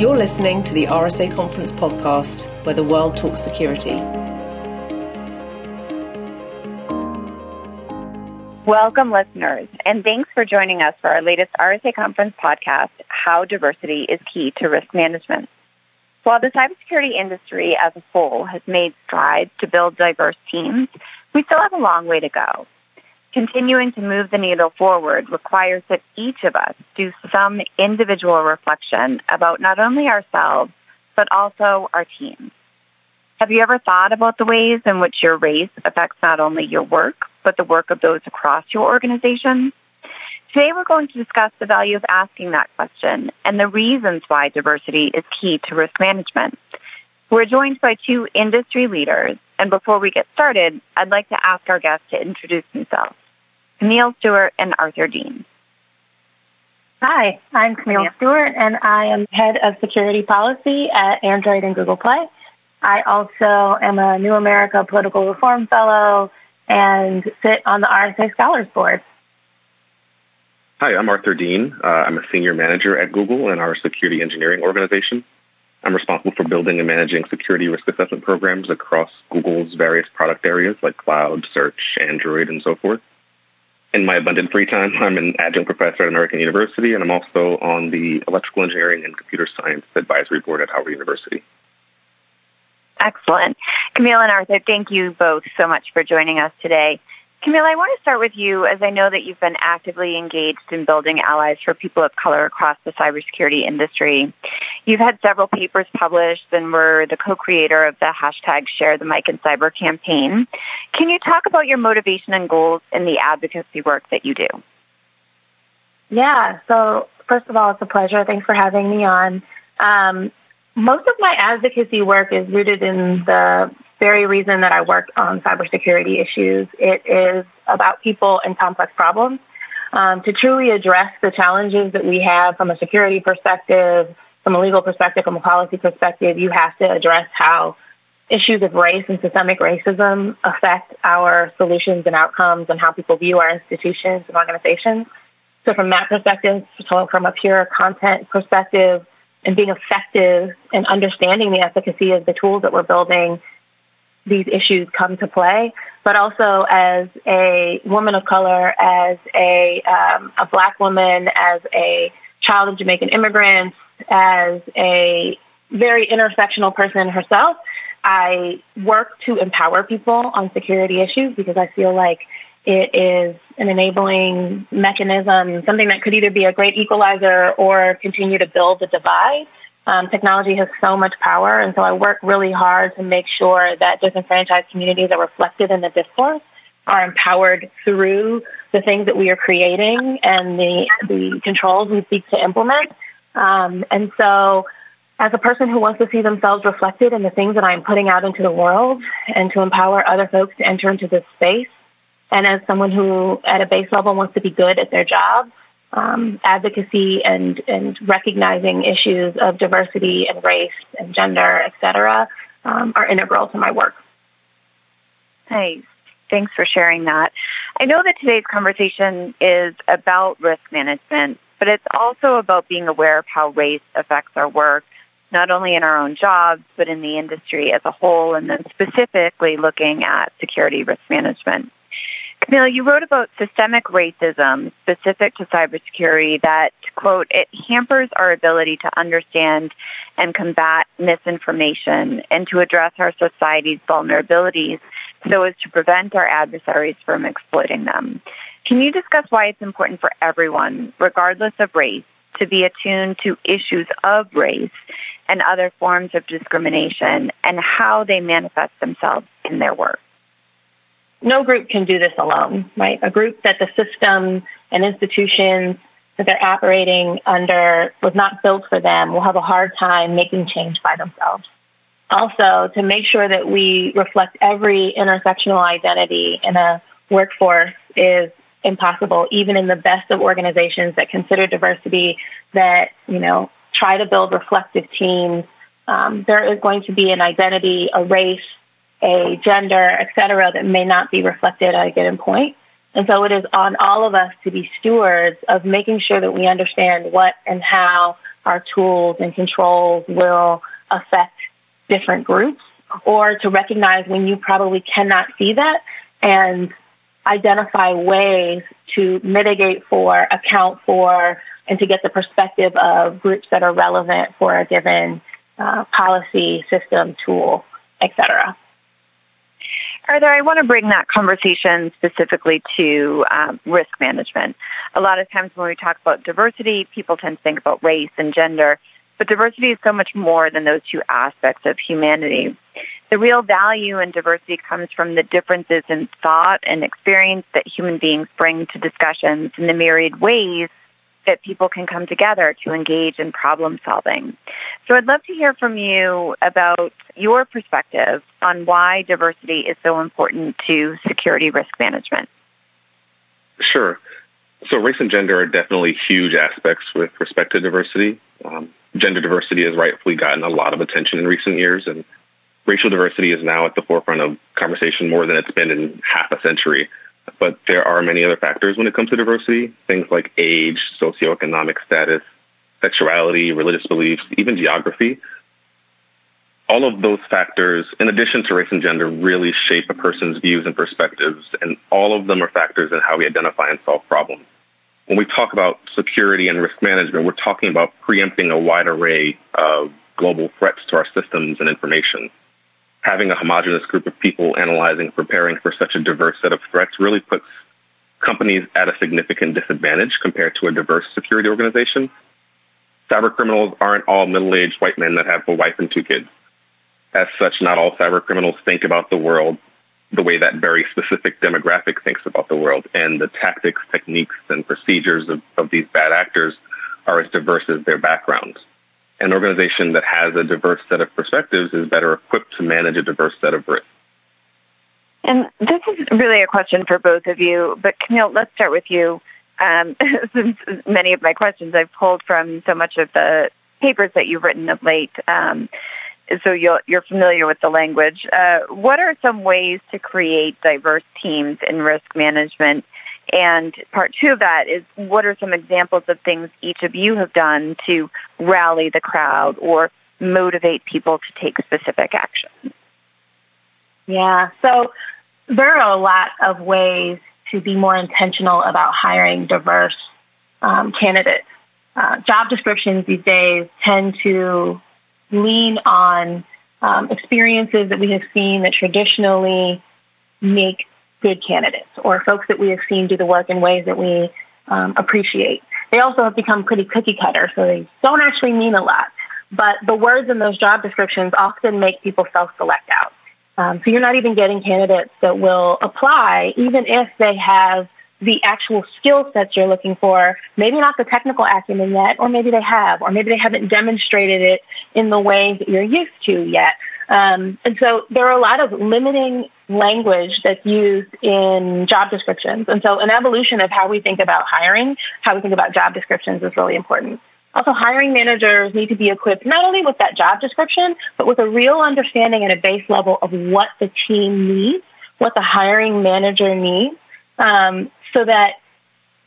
You're listening to the RSA Conference podcast, where the world talks security. Welcome, listeners, and thanks for joining us for our latest RSA Conference podcast, How Diversity is Key to Risk Management. While the cybersecurity industry as a whole has made strides to build diverse teams, we still have a long way to go. Continuing to move the needle forward requires that each of us do some individual reflection about not only ourselves, but also our teams. Have you ever thought about the ways in which your race affects not only your work, but the work of those across your organization? Today we're going to discuss the value of asking that question and the reasons why diversity is key to risk management. We're joined by two industry leaders, and before we get started, I'd like to ask our guests to introduce themselves. Camille Stewart and Arthur Dean. Hi, I'm Camille Stewart, and I am head of security policy at Android and Google Play. I also am a New America Political Reform Fellow and sit on the RSA Scholars Board. Hi, I'm Arthur Dean. Uh, I'm a senior manager at Google in our security engineering organization. I'm responsible for building and managing security risk assessment programs across Google's various product areas like cloud, search, Android, and so forth. In my abundant free time, I'm an adjunct professor at American University, and I'm also on the Electrical Engineering and Computer Science Advisory Board at Howard University. Excellent. Camille and Arthur, thank you both so much for joining us today. Camille, I want to start with you as I know that you've been actively engaged in building allies for people of color across the cybersecurity industry. You've had several papers published and were the co-creator of the hashtag Share the Mic in Cyber campaign. Can you talk about your motivation and goals in the advocacy work that you do? Yeah, so first of all, it's a pleasure. Thanks for having me on. Um, most of my advocacy work is rooted in the very reason that I work on cybersecurity issues. It is about people and complex problems. Um, to truly address the challenges that we have from a security perspective, from a legal perspective, from a policy perspective, you have to address how issues of race and systemic racism affect our solutions and outcomes and how people view our institutions and organizations. So from that perspective, from a pure content perspective and being effective and understanding the efficacy of the tools that we're building these issues come to play, but also as a woman of color, as a um, a black woman, as a child of Jamaican immigrants, as a very intersectional person herself, I work to empower people on security issues because I feel like it is an enabling mechanism, something that could either be a great equalizer or continue to build the divide. Um, technology has so much power, and so I work really hard to make sure that disenfranchised communities are reflected in the discourse, are empowered through the things that we are creating and the the controls we seek to implement. Um, and so, as a person who wants to see themselves reflected in the things that I'm putting out into the world, and to empower other folks to enter into this space, and as someone who, at a base level, wants to be good at their job, um, advocacy and, and recognizing issues of diversity and race and gender, et cetera, um, are integral to my work. Nice. Thanks for sharing that. I know that today's conversation is about risk management, but it's also about being aware of how race affects our work, not only in our own jobs, but in the industry as a whole, and then specifically looking at security risk management. Camille, you wrote about systemic racism specific to cybersecurity that, quote, it hampers our ability to understand and combat misinformation and to address our society's vulnerabilities so as to prevent our adversaries from exploiting them. Can you discuss why it's important for everyone, regardless of race, to be attuned to issues of race and other forms of discrimination and how they manifest themselves in their work? No group can do this alone, right? A group that the system and institutions that they're operating under was not built for them will have a hard time making change by themselves. Also, to make sure that we reflect every intersectional identity in a workforce is impossible, even in the best of organizations that consider diversity, that, you know, try to build reflective teams. Um, there is going to be an identity, a race, a gender, et cetera, that may not be reflected at a given point. And so it is on all of us to be stewards of making sure that we understand what and how our tools and controls will affect different groups or to recognize when you probably cannot see that and identify ways to mitigate for, account for, and to get the perspective of groups that are relevant for a given uh, policy, system, tool, etc. Arthur, I want to bring that conversation specifically to um, risk management. A lot of times when we talk about diversity, people tend to think about race and gender, but diversity is so much more than those two aspects of humanity. The real value in diversity comes from the differences in thought and experience that human beings bring to discussions in the myriad ways that people can come together to engage in problem solving. So I'd love to hear from you about your perspective on why diversity is so important to security risk management. Sure. So race and gender are definitely huge aspects with respect to diversity. Um, gender diversity has rightfully gotten a lot of attention in recent years, and racial diversity is now at the forefront of conversation more than it's been in half a century. But there are many other factors when it comes to diversity, things like age, socioeconomic status, sexuality, religious beliefs, even geography. All of those factors, in addition to race and gender, really shape a person's views and perspectives, and all of them are factors in how we identify and solve problems. When we talk about security and risk management, we're talking about preempting a wide array of global threats to our systems and information having a homogenous group of people analyzing, preparing for such a diverse set of threats really puts companies at a significant disadvantage compared to a diverse security organization. Cyber criminals aren't all middle-aged white men that have a wife and two kids. As such, not all cyber criminals think about the world the way that very specific demographic thinks about the world. And the tactics, techniques, and procedures of, of these bad actors are as diverse as their backgrounds an organization that has a diverse set of perspectives is better equipped to manage a diverse set of risks. And this is really a question for both of you, but Camille, let's start with you. Um, since many of my questions I've pulled from so much of the papers that you've written of late, um, so you are familiar with the language. Uh, what are some ways to create diverse teams in risk management and part two of that is what are some examples of things each of you have done to rally the crowd or motivate people to take specific action? Yeah, so there are a lot of ways to be more intentional about hiring diverse um, candidates. Uh, job descriptions these days tend to lean on um, experiences that we have seen that traditionally make good candidates or folks that we have seen do the work in ways that we um, appreciate. They also have become pretty cookie cutter, so they don't actually mean a lot. But the words in those job descriptions often make people self-select out. Um, so you're not even getting candidates that will apply, even if they have the actual skill sets you're looking for, maybe not the technical acumen yet, or maybe they have, or maybe they haven't demonstrated it in the ways that you're used to yet. Um, and so there are a lot of limiting language that's used in job descriptions. And so an evolution of how we think about hiring, how we think about job descriptions is really important. Also, hiring managers need to be equipped not only with that job description, but with a real understanding at a base level of what the team needs, what the hiring manager needs, um, so that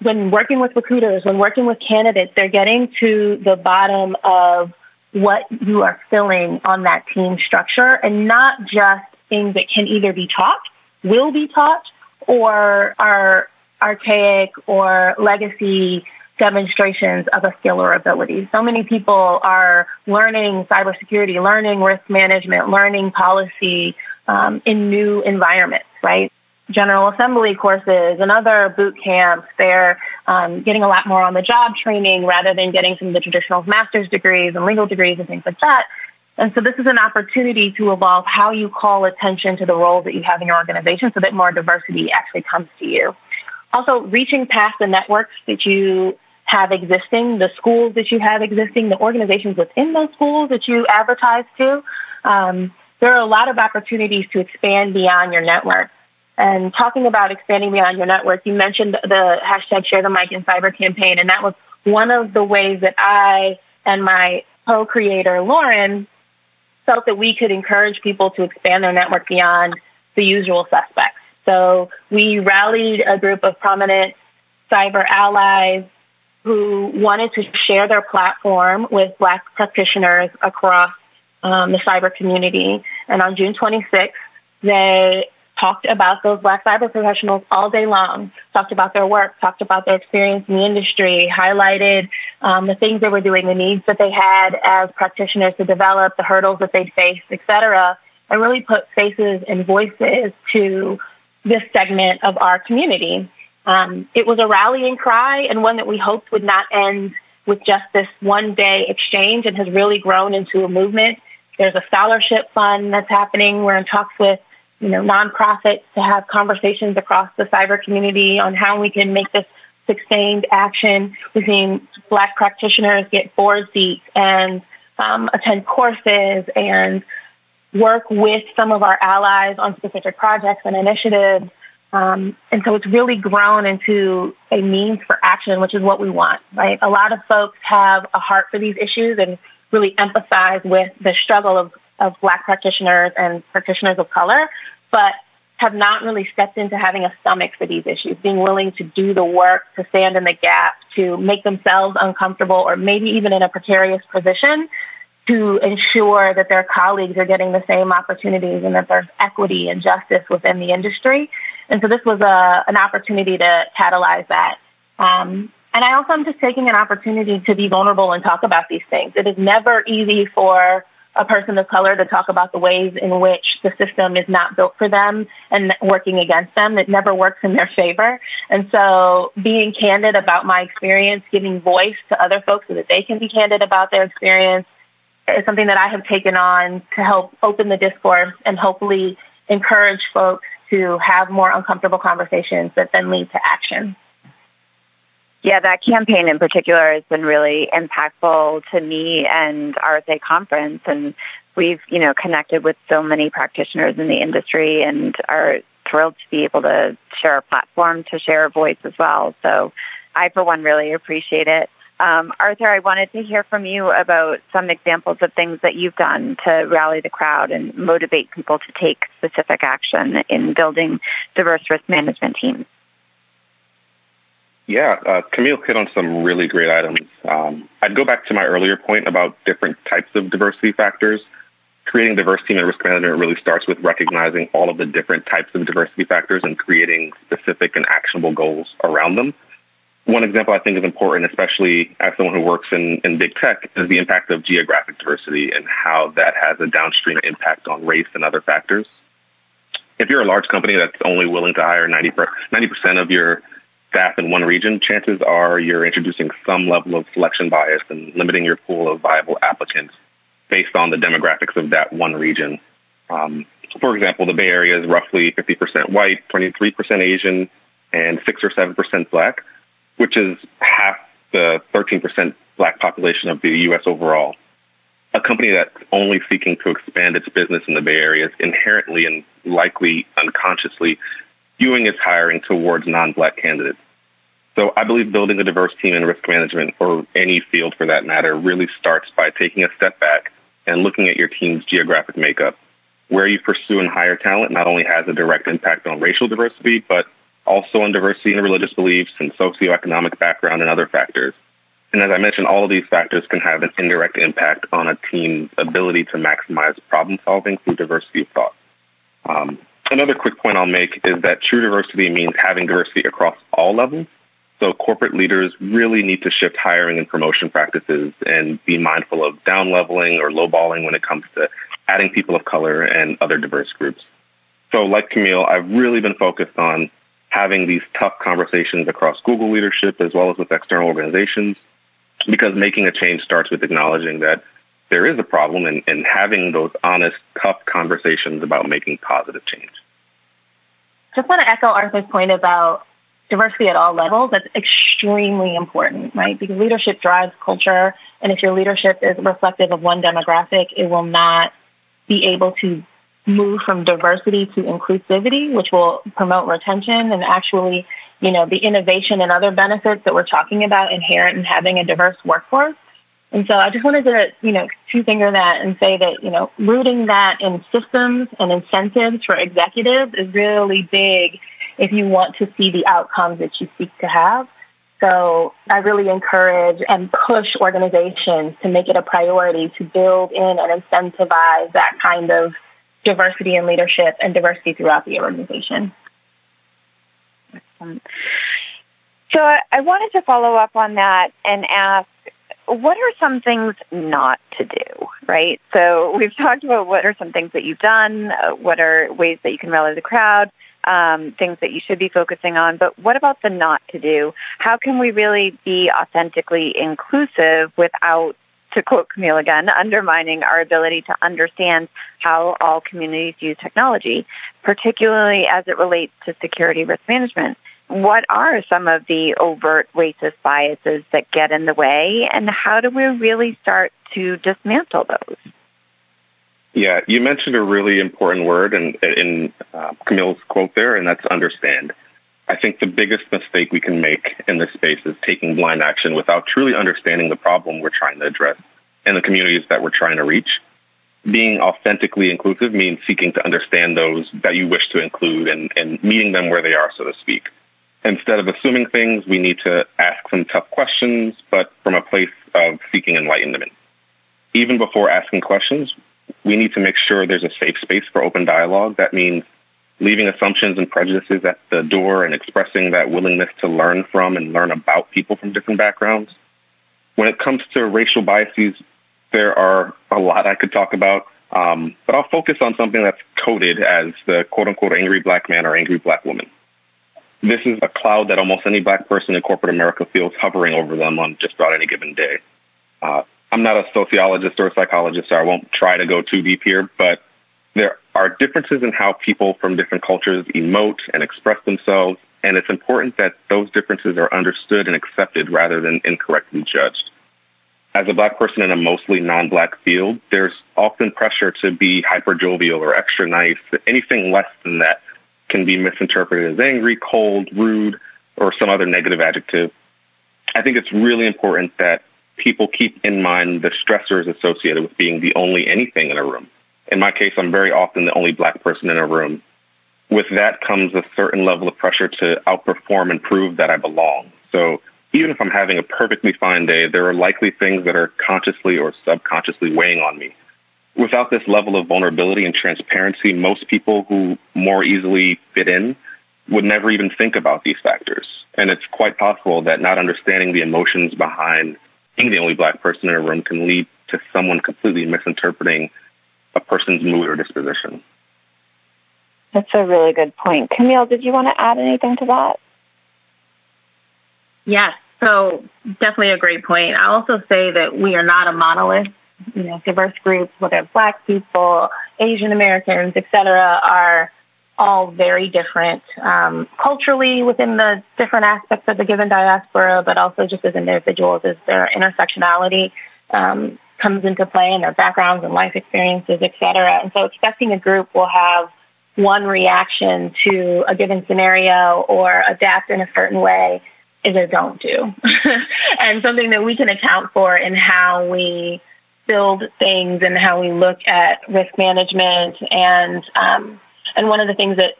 when working with recruiters, when working with candidates, they're getting to the bottom of what you are filling on that team structure and not just things that can either be taught, will be taught, or are archaic or legacy demonstrations of a skill or ability. So many people are learning cybersecurity, learning risk management, learning policy um, in new environments, right? General Assembly courses and other boot camps. They're um, getting a lot more on the job training rather than getting some of the traditional master's degrees and legal degrees and things like that. And so this is an opportunity to evolve how you call attention to the roles that you have in your organization so that more diversity actually comes to you. Also, reaching past the networks that you have existing, the schools that you have existing, the organizations within those schools that you advertise to. Um, there are a lot of opportunities to expand beyond your network. And talking about expanding beyond your network, you mentioned the hashtag share the mic in cyber campaign, and that was one of the ways that I and my co-creator Lauren felt that we could encourage people to expand their network beyond the usual suspects. So we rallied a group of prominent cyber allies who wanted to share their platform with Black practitioners across um, the cyber community. And on June 26th, they talked about those Black cyber professionals all day long, talked about their work, talked about their experience in the industry, highlighted um, the things they were doing, the needs that they had as practitioners to develop, the hurdles that they'd faced, et cetera, and really put faces and voices to this segment of our community. Um, it was a rallying cry and one that we hoped would not end with just this one day exchange and has really grown into a movement. There's a scholarship fund that's happening. We're in talks with you know, nonprofits to have conversations across the cyber community on how we can make this sustained action. We've seen Black practitioners get board seats and um, attend courses and work with some of our allies on specific projects and initiatives. Um, and so it's really grown into a means for action, which is what we want, right? A lot of folks have a heart for these issues and really empathize with the struggle of, of Black practitioners and practitioners of color but have not really stepped into having a stomach for these issues, being willing to do the work, to stand in the gap, to make themselves uncomfortable or maybe even in a precarious position to ensure that their colleagues are getting the same opportunities and that there's equity and justice within the industry. And so this was a, an opportunity to catalyze that. Um, and I also am just taking an opportunity to be vulnerable and talk about these things. It is never easy for a person of color to talk about the ways in which the system is not built for them and working against them. It never works in their favor. And so being candid about my experience, giving voice to other folks so that they can be candid about their experience is something that I have taken on to help open the discourse and hopefully encourage folks to have more uncomfortable conversations that then lead to action. Yeah, that campaign in particular has been really impactful to me and RSA conference. And we've, you know, connected with so many practitioners in the industry and are thrilled to be able to share a platform to share a voice as well. So I, for one, really appreciate it. Um, Arthur, I wanted to hear from you about some examples of things that you've done to rally the crowd and motivate people to take specific action in building diverse risk management teams. Yeah, uh, Camille hit on some really great items. Um, I'd go back to my earlier point about different types of diversity factors. Creating diverse team and risk management really starts with recognizing all of the different types of diversity factors and creating specific and actionable goals around them. One example I think is important, especially as someone who works in, in big tech, is the impact of geographic diversity and how that has a downstream impact on race and other factors. If you're a large company that's only willing to hire 90 percent of your staff in one region, chances are you're introducing some level of selection bias and limiting your pool of viable applicants based on the demographics of that one region. Um, for example, the Bay Area is roughly 50% white, 23% Asian, and 6 or 7% black, which is half the 13% black population of the U.S. overall. A company that's only seeking to expand its business in the Bay Area is inherently and likely unconsciously skewing its hiring towards non-black candidates. So I believe building a diverse team in risk management or any field for that matter really starts by taking a step back and looking at your team's geographic makeup. Where you pursue and hire talent not only has a direct impact on racial diversity, but also on diversity in religious beliefs and socioeconomic background and other factors. And as I mentioned, all of these factors can have an indirect impact on a team's ability to maximize problem solving through diversity of thought. Um, Another quick point I'll make is that true diversity means having diversity across all levels. So corporate leaders really need to shift hiring and promotion practices and be mindful of down leveling or lowballing when it comes to adding people of color and other diverse groups. So like Camille, I've really been focused on having these tough conversations across Google leadership as well as with external organizations because making a change starts with acknowledging that there is a problem and, and having those honest, tough conversations about making positive change. Just want to echo Arthur's point about diversity at all levels. That's extremely important, right? Because leadership drives culture. And if your leadership is reflective of one demographic, it will not be able to move from diversity to inclusivity, which will promote retention and actually, you know, the innovation and other benefits that we're talking about inherent in having a diverse workforce. And so I just wanted to, you know, two finger that and say that, you know, rooting that in systems and incentives for executives is really big if you want to see the outcomes that you seek to have. so I really encourage and push organizations to make it a priority to build in and incentivize that kind of diversity in leadership and diversity throughout the organization. Excellent. So I wanted to follow up on that and ask, what are some things not to do, right? So we've talked about what are some things that you've done, uh, what are ways that you can rally the crowd, um, things that you should be focusing on, but what about the not to do? How can we really be authentically inclusive without, to quote Camille again, undermining our ability to understand how all communities use technology, particularly as it relates to security risk management? What are some of the overt racist biases that get in the way, and how do we really start to dismantle those? Yeah, you mentioned a really important word in, in uh, Camille's quote there, and that's understand. I think the biggest mistake we can make in this space is taking blind action without truly understanding the problem we're trying to address and the communities that we're trying to reach. Being authentically inclusive means seeking to understand those that you wish to include and, and meeting them where they are, so to speak. Instead of assuming things, we need to ask some tough questions, but from a place of seeking enlightenment. Even before asking questions, we need to make sure there's a safe space for open dialogue. That means leaving assumptions and prejudices at the door and expressing that willingness to learn from and learn about people from different backgrounds. When it comes to racial biases, there are a lot I could talk about, um, but I'll focus on something that's coded as the quote unquote angry black man or angry black woman. This is a cloud that almost any black person in corporate America feels hovering over them on just about any given day. Uh, I'm not a sociologist or a psychologist, so I won't try to go too deep here, but there are differences in how people from different cultures emote and express themselves, and it's important that those differences are understood and accepted rather than incorrectly judged. As a black person in a mostly non-black field, there's often pressure to be hyper jovial or extra nice. Anything less than that can be misinterpreted as angry, cold, rude, or some other negative adjective. I think it's really important that people keep in mind the stressors associated with being the only anything in a room. In my case, I'm very often the only black person in a room. With that comes a certain level of pressure to outperform and prove that I belong. So even if I'm having a perfectly fine day, there are likely things that are consciously or subconsciously weighing on me. Without this level of vulnerability and transparency, most people who more easily fit in would never even think about these factors. And it's quite possible that not understanding the emotions behind being the only black person in a room can lead to someone completely misinterpreting a person's mood or disposition. That's a really good point. Camille, did you want to add anything to that? Yes, so definitely a great point. I also say that we are not a monolith. You know, diverse groups, whether black people, Asian Americans, et cetera, are all very different um, culturally within the different aspects of the given diaspora, but also just as individuals as their intersectionality um, comes into play and their backgrounds and life experiences, et cetera. And so expecting a group will have one reaction to a given scenario or adapt in a certain way is a don't do. and something that we can account for in how we build things and how we look at risk management and um, and one of the things that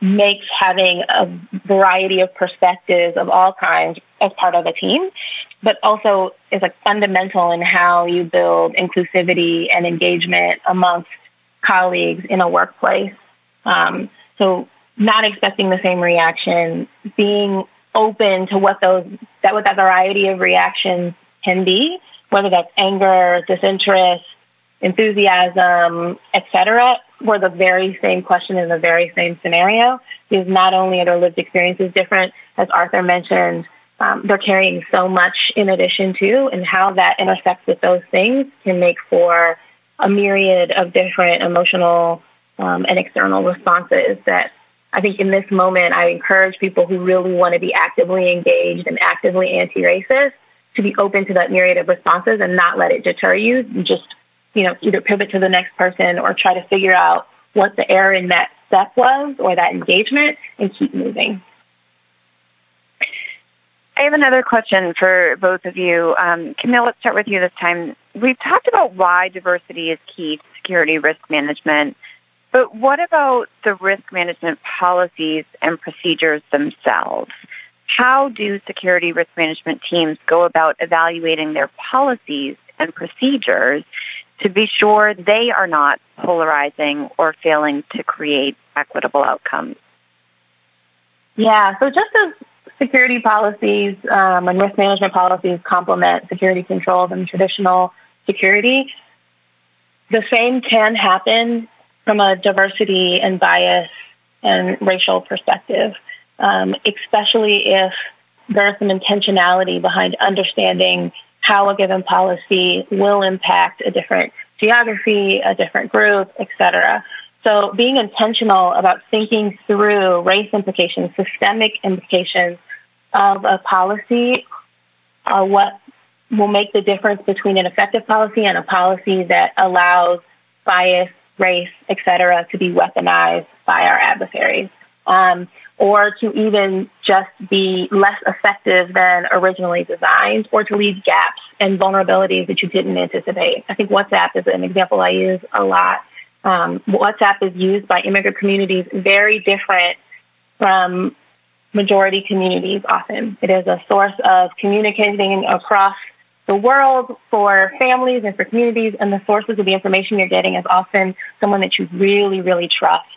makes having a variety of perspectives of all kinds as part of a team, but also is like fundamental in how you build inclusivity and engagement amongst colleagues in a workplace. Um, so not expecting the same reaction, being open to what those that what that variety of reactions can be, whether that's anger, disinterest, enthusiasm, etc., were the very same question in the very same scenario. Because not only are their lived experiences different, as Arthur mentioned, um, they're carrying so much in addition to, and how that intersects with those things can make for a myriad of different emotional um, and external responses that I think in this moment, I encourage people who really want to be actively engaged and actively anti-racist to be open to that myriad of responses and not let it deter you. Just you know, either pivot to the next person or try to figure out what the error in that step was or that engagement and keep moving. I have another question for both of you. Um, Camille, let's start with you this time. We've talked about why diversity is key to security risk management, but what about the risk management policies and procedures themselves? How do security risk management teams go about evaluating their policies and procedures to be sure they are not polarizing or failing to create equitable outcomes? Yeah, so just as security policies um, and risk management policies complement security controls and traditional security, the same can happen from a diversity and bias and racial perspective, um, especially if there's some intentionality behind understanding how a given policy will impact a different geography, a different group, etc. So being intentional about thinking through race implications, systemic implications of a policy are what will make the difference between an effective policy and a policy that allows bias, race, etc., to be weaponized by our adversaries, um, or to even just be less effective than originally designed, or to leave gaps and vulnerabilities that you didn't anticipate. I think WhatsApp is an example I use a lot. Um, WhatsApp is used by immigrant communities very different from majority communities often. It is a source of communicating across the world for families and for communities, and the sources of the information you're getting is often someone that you really, really trust.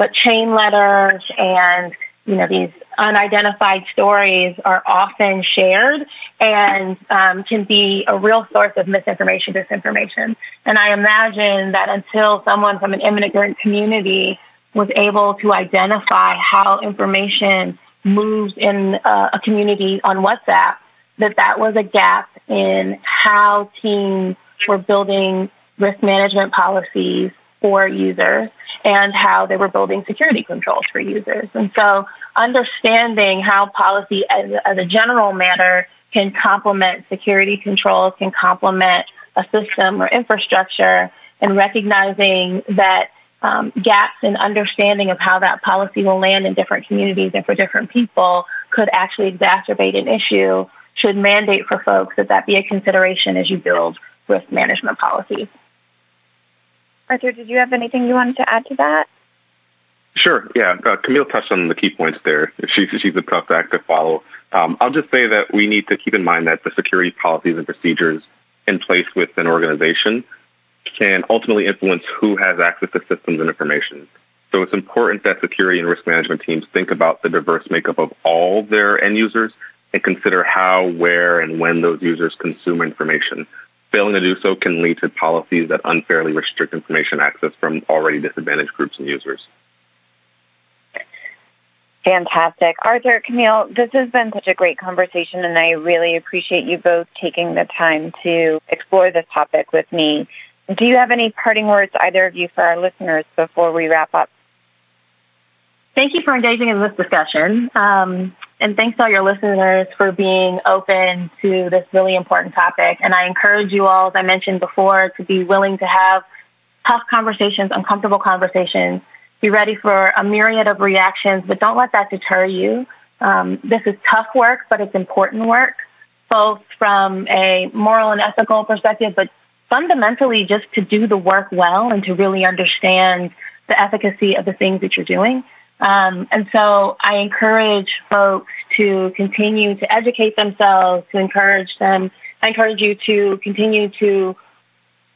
But chain letters and you know these unidentified stories are often shared and um, can be a real source of misinformation, disinformation. And I imagine that until someone from an immigrant community was able to identify how information moves in uh, a community on WhatsApp, that that was a gap in how teams were building risk management policies for users and how they were building security controls for users. And so understanding how policy as, as a general matter can complement security controls, can complement a system or infrastructure, and recognizing that um, gaps in understanding of how that policy will land in different communities and for different people could actually exacerbate an issue should mandate for folks that that be a consideration as you build risk management policies. Arthur, did you have anything you wanted to add to that? Sure. Yeah, uh, Camille touched on the key points there. She's a tough act to follow. Um, I'll just say that we need to keep in mind that the security policies and procedures in place with an organization can ultimately influence who has access to systems and information. So it's important that security and risk management teams think about the diverse makeup of all their end users and consider how, where, and when those users consume information. Failing to do so can lead to policies that unfairly restrict information access from already disadvantaged groups and users. Fantastic. Arthur, Camille, this has been such a great conversation, and I really appreciate you both taking the time to explore this topic with me. Do you have any parting words, either of you, for our listeners before we wrap up? Thank you for engaging in this discussion. Um, and thanks to all your listeners for being open to this really important topic. And I encourage you all, as I mentioned before, to be willing to have tough conversations, uncomfortable conversations. Be ready for a myriad of reactions, but don't let that deter you. Um, this is tough work, but it's important work, both from a moral and ethical perspective, but fundamentally just to do the work well and to really understand the efficacy of the things that you're doing. Um, and so I encourage folks to continue to educate themselves, to encourage them. I encourage you to continue to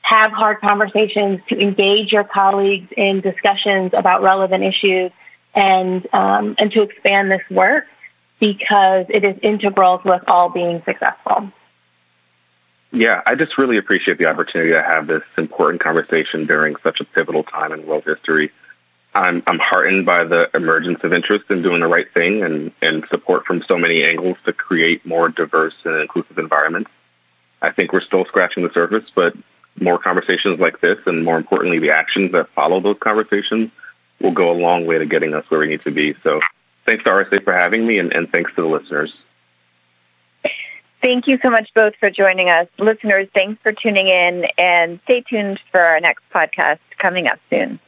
have hard conversations, to engage your colleagues in discussions about relevant issues, and um, and to expand this work because it is integral to us all being successful. Yeah, I just really appreciate the opportunity to have this important conversation during such a pivotal time in world history. I'm, I'm heartened by the emergence of interest in doing the right thing and, and support from so many angles to create more diverse and inclusive environments. I think we're still scratching the surface, but more conversations like this and more importantly, the actions that follow those conversations will go a long way to getting us where we need to be. So thanks to RSA for having me and, and thanks to the listeners. Thank you so much both for joining us. Listeners, thanks for tuning in and stay tuned for our next podcast coming up soon.